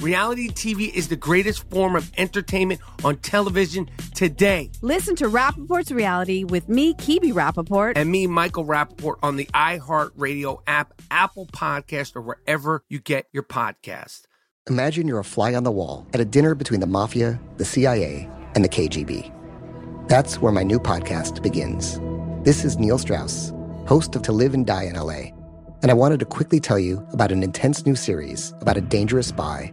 Reality TV is the greatest form of entertainment on television today. Listen to Rapaport's Reality with me, Kibi Rapaport. And me, Michael Rappaport, on the iHeartRadio app, Apple Podcast, or wherever you get your podcast. Imagine you're a fly on the wall at a dinner between the mafia, the CIA, and the KGB. That's where my new podcast begins. This is Neil Strauss, host of To Live and Die in LA. And I wanted to quickly tell you about an intense new series about a dangerous spy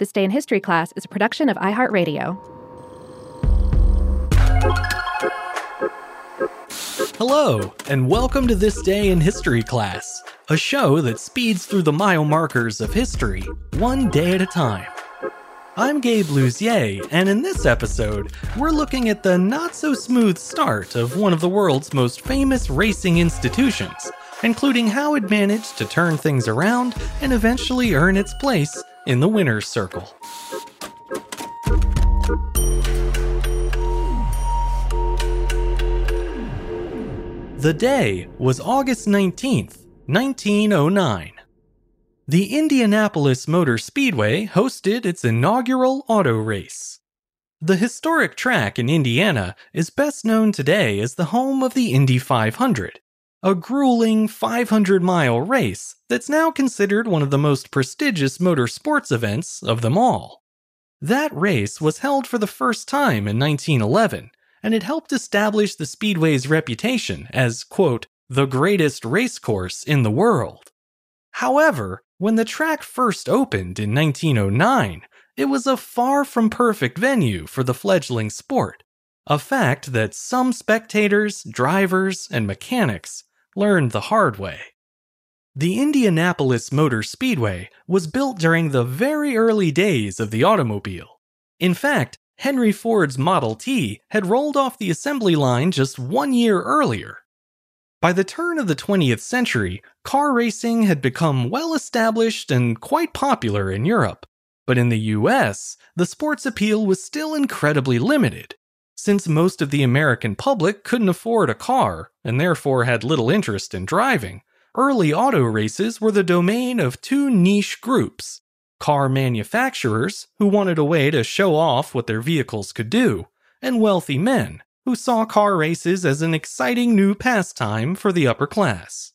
This Day in History class is a production of iHeartRadio. Hello, and welcome to This Day in History class, a show that speeds through the mile markers of history, one day at a time. I'm Gabe Luzier, and in this episode, we're looking at the not so smooth start of one of the world's most famous racing institutions, including how it managed to turn things around and eventually earn its place in the winner's circle. The day was August 19th, 1909. The Indianapolis Motor Speedway hosted its inaugural auto race. The historic track in Indiana is best known today as the home of the Indy 500, a grueling 500 mile race that's now considered one of the most prestigious motorsports events of them all. That race was held for the first time in 1911 and it helped establish the Speedway's reputation as, quote, the greatest racecourse in the world. However, when the track first opened in 1909, it was a far from perfect venue for the fledgling sport, a fact that some spectators, drivers, and mechanics learned the hard way. The Indianapolis Motor Speedway was built during the very early days of the automobile. In fact, Henry Ford's Model T had rolled off the assembly line just one year earlier. By the turn of the 20th century, car racing had become well established and quite popular in Europe. But in the US, the sport's appeal was still incredibly limited. Since most of the American public couldn't afford a car and therefore had little interest in driving, early auto races were the domain of two niche groups car manufacturers who wanted a way to show off what their vehicles could do, and wealthy men who saw car races as an exciting new pastime for the upper class.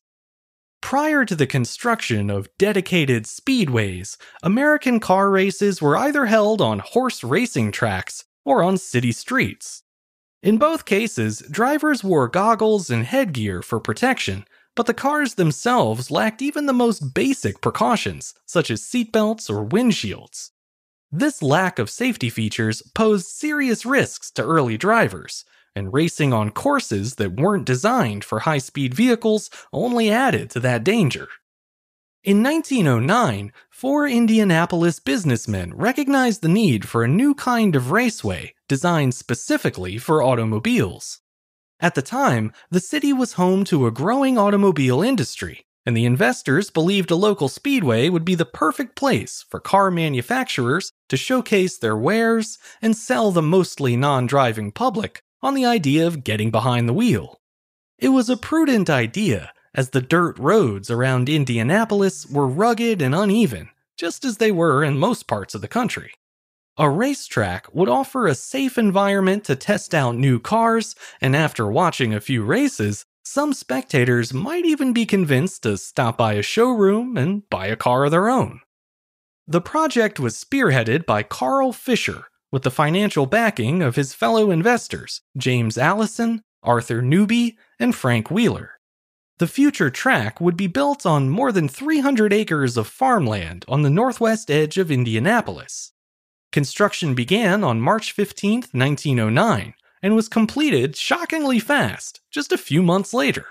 Prior to the construction of dedicated speedways, American car races were either held on horse racing tracks or on city streets. In both cases, drivers wore goggles and headgear for protection but the cars themselves lacked even the most basic precautions, such as seatbelts or windshields. This lack of safety features posed serious risks to early drivers, and racing on courses that weren't designed for high speed vehicles only added to that danger. In 1909, four Indianapolis businessmen recognized the need for a new kind of raceway designed specifically for automobiles. At the time, the city was home to a growing automobile industry, and the investors believed a local speedway would be the perfect place for car manufacturers to showcase their wares and sell the mostly non driving public on the idea of getting behind the wheel. It was a prudent idea, as the dirt roads around Indianapolis were rugged and uneven, just as they were in most parts of the country. A racetrack would offer a safe environment to test out new cars, and after watching a few races, some spectators might even be convinced to stop by a showroom and buy a car of their own. The project was spearheaded by Carl Fisher with the financial backing of his fellow investors, James Allison, Arthur Newby, and Frank Wheeler. The future track would be built on more than 300 acres of farmland on the northwest edge of Indianapolis. Construction began on March 15, 1909, and was completed shockingly fast, just a few months later.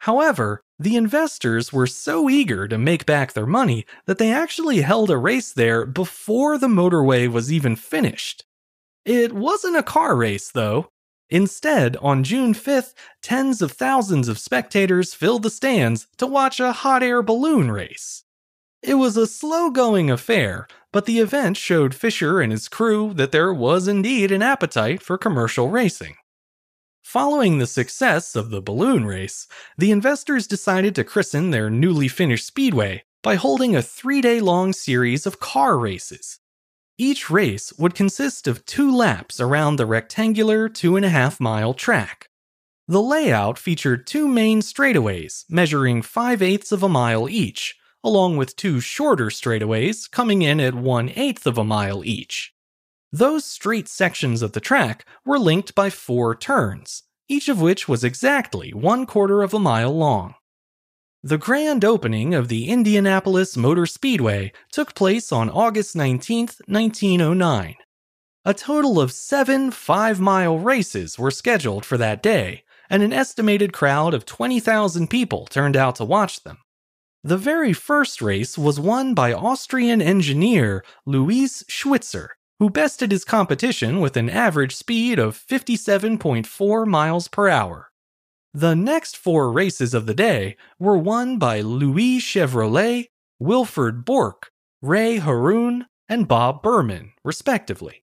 However, the investors were so eager to make back their money that they actually held a race there before the motorway was even finished. It wasn't a car race, though. Instead, on June 5th, tens of thousands of spectators filled the stands to watch a hot air balloon race. It was a slow going affair, but the event showed Fisher and his crew that there was indeed an appetite for commercial racing. Following the success of the balloon race, the investors decided to christen their newly finished speedway by holding a three day long series of car races. Each race would consist of two laps around the rectangular two and a half mile track. The layout featured two main straightaways measuring 5 eighths of a mile each, along with two shorter straightaways coming in at one eighth of a mile each. Those straight sections of the track were linked by four turns, each of which was exactly one quarter of a mile long. The grand opening of the Indianapolis Motor Speedway took place on August 19, 1909. A total of seven five mile races were scheduled for that day, and an estimated crowd of 20,000 people turned out to watch them. The very first race was won by Austrian engineer Louis Schwitzer, who bested his competition with an average speed of 57.4 miles per hour. The next four races of the day were won by Louis Chevrolet, Wilford Bourque, Ray Harroun, and Bob Burman, respectively.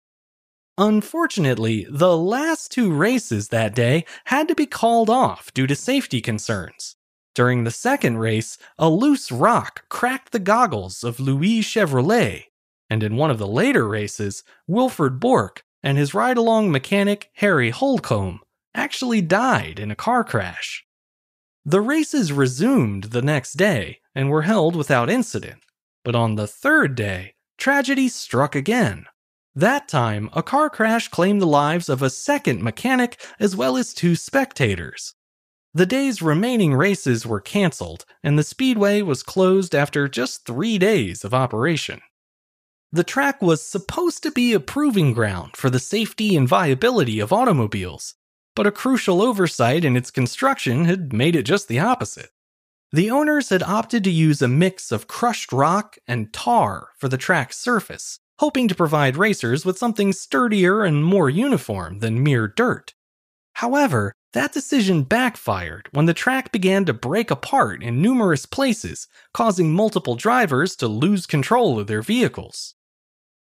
Unfortunately, the last two races that day had to be called off due to safety concerns. During the second race, a loose rock cracked the goggles of Louis Chevrolet, and in one of the later races, Wilfred Bourque and his ride along mechanic Harry Holcomb actually died in a car crash. The races resumed the next day and were held without incident, but on the third day, tragedy struck again. That time, a car crash claimed the lives of a second mechanic as well as two spectators. The day's remaining races were cancelled, and the speedway was closed after just three days of operation. The track was supposed to be a proving ground for the safety and viability of automobiles, but a crucial oversight in its construction had made it just the opposite. The owners had opted to use a mix of crushed rock and tar for the track's surface, hoping to provide racers with something sturdier and more uniform than mere dirt. However, that decision backfired when the track began to break apart in numerous places, causing multiple drivers to lose control of their vehicles.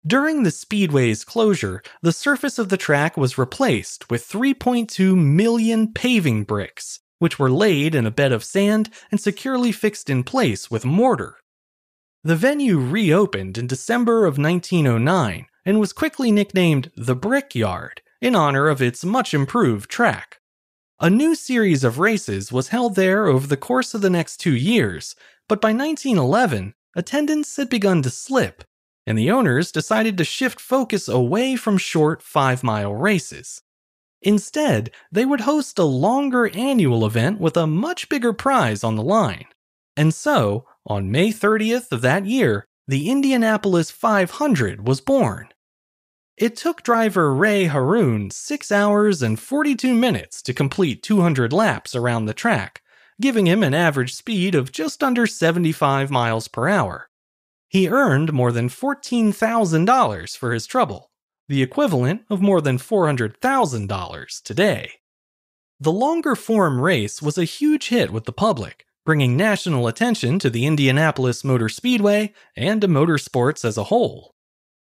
During the Speedway's closure, the surface of the track was replaced with 3.2 million paving bricks, which were laid in a bed of sand and securely fixed in place with mortar. The venue reopened in December of 1909 and was quickly nicknamed the Brickyard in honor of its much improved track. A new series of races was held there over the course of the next two years, but by 1911, attendance had begun to slip, and the owners decided to shift focus away from short five mile races. Instead, they would host a longer annual event with a much bigger prize on the line. And so, on May 30th of that year, the Indianapolis 500 was born. It took driver Ray Harroun 6 hours and 42 minutes to complete 200 laps around the track, giving him an average speed of just under 75 miles per hour. He earned more than $14,000 for his trouble, the equivalent of more than $400,000 today. The longer form race was a huge hit with the public, bringing national attention to the Indianapolis Motor Speedway and to motorsports as a whole.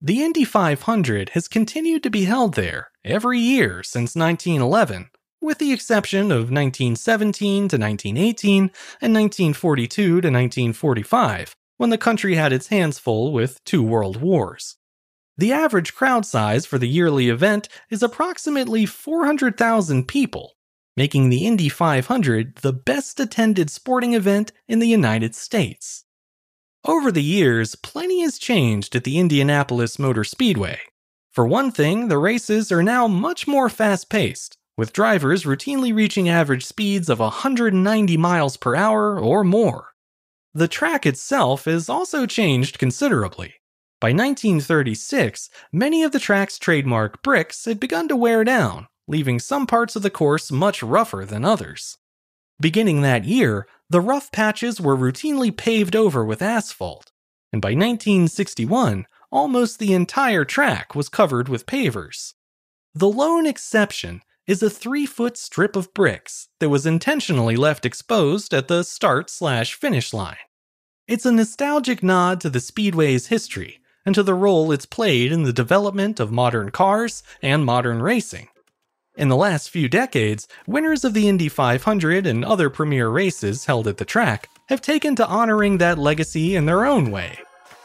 The Indy 500 has continued to be held there every year since 1911, with the exception of 1917 to 1918 and 1942 to 1945, when the country had its hands full with two world wars. The average crowd size for the yearly event is approximately 400,000 people, making the Indy 500 the best attended sporting event in the United States. Over the years, plenty has changed at the Indianapolis Motor Speedway. For one thing, the races are now much more fast paced, with drivers routinely reaching average speeds of 190 miles per hour or more. The track itself has also changed considerably. By 1936, many of the track's trademark bricks had begun to wear down, leaving some parts of the course much rougher than others. Beginning that year, the rough patches were routinely paved over with asphalt, and by 1961, almost the entire track was covered with pavers. The lone exception is a three foot strip of bricks that was intentionally left exposed at the start slash finish line. It's a nostalgic nod to the Speedway's history and to the role it's played in the development of modern cars and modern racing. In the last few decades, winners of the Indy 500 and other premier races held at the track have taken to honoring that legacy in their own way.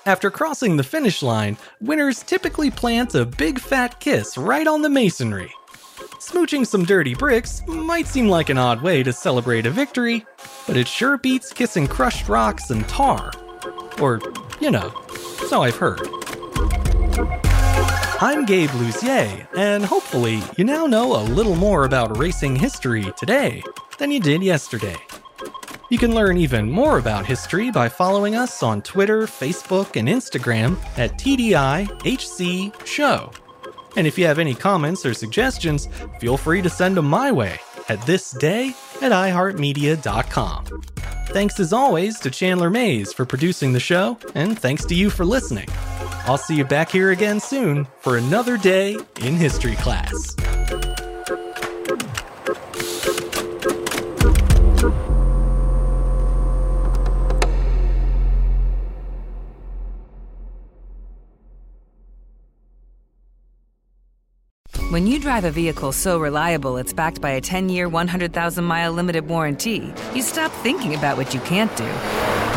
After crossing the finish line, winners typically plant a big fat kiss right on the masonry. Smooching some dirty bricks might seem like an odd way to celebrate a victory, but it sure beats kissing crushed rocks and tar. Or, you know, so I've heard. I'm Gabe Luzier, and hopefully you now know a little more about racing history today than you did yesterday. You can learn even more about history by following us on Twitter, Facebook, and Instagram at TDIHC Show. And if you have any comments or suggestions, feel free to send them my way at thisday at iHeartMedia.com. Thanks as always to Chandler Mays for producing the show, and thanks to you for listening. I'll see you back here again soon for another day in history class. When you drive a vehicle so reliable it's backed by a 10 year, 100,000 mile limited warranty, you stop thinking about what you can't do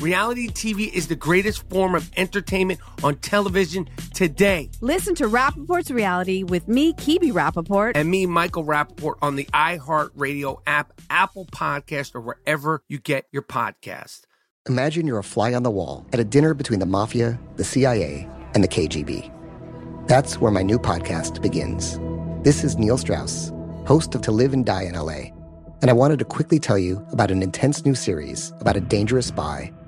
Reality TV is the greatest form of entertainment on television today. Listen to Rapaport's Reality with me, Kibi Rapaport. And me, Michael Rappaport, on the iHeartRadio app, Apple Podcast, or wherever you get your podcast. Imagine you're a fly on the wall at a dinner between the mafia, the CIA, and the KGB. That's where my new podcast begins. This is Neil Strauss, host of To Live and Die in LA, and I wanted to quickly tell you about an intense new series about a dangerous spy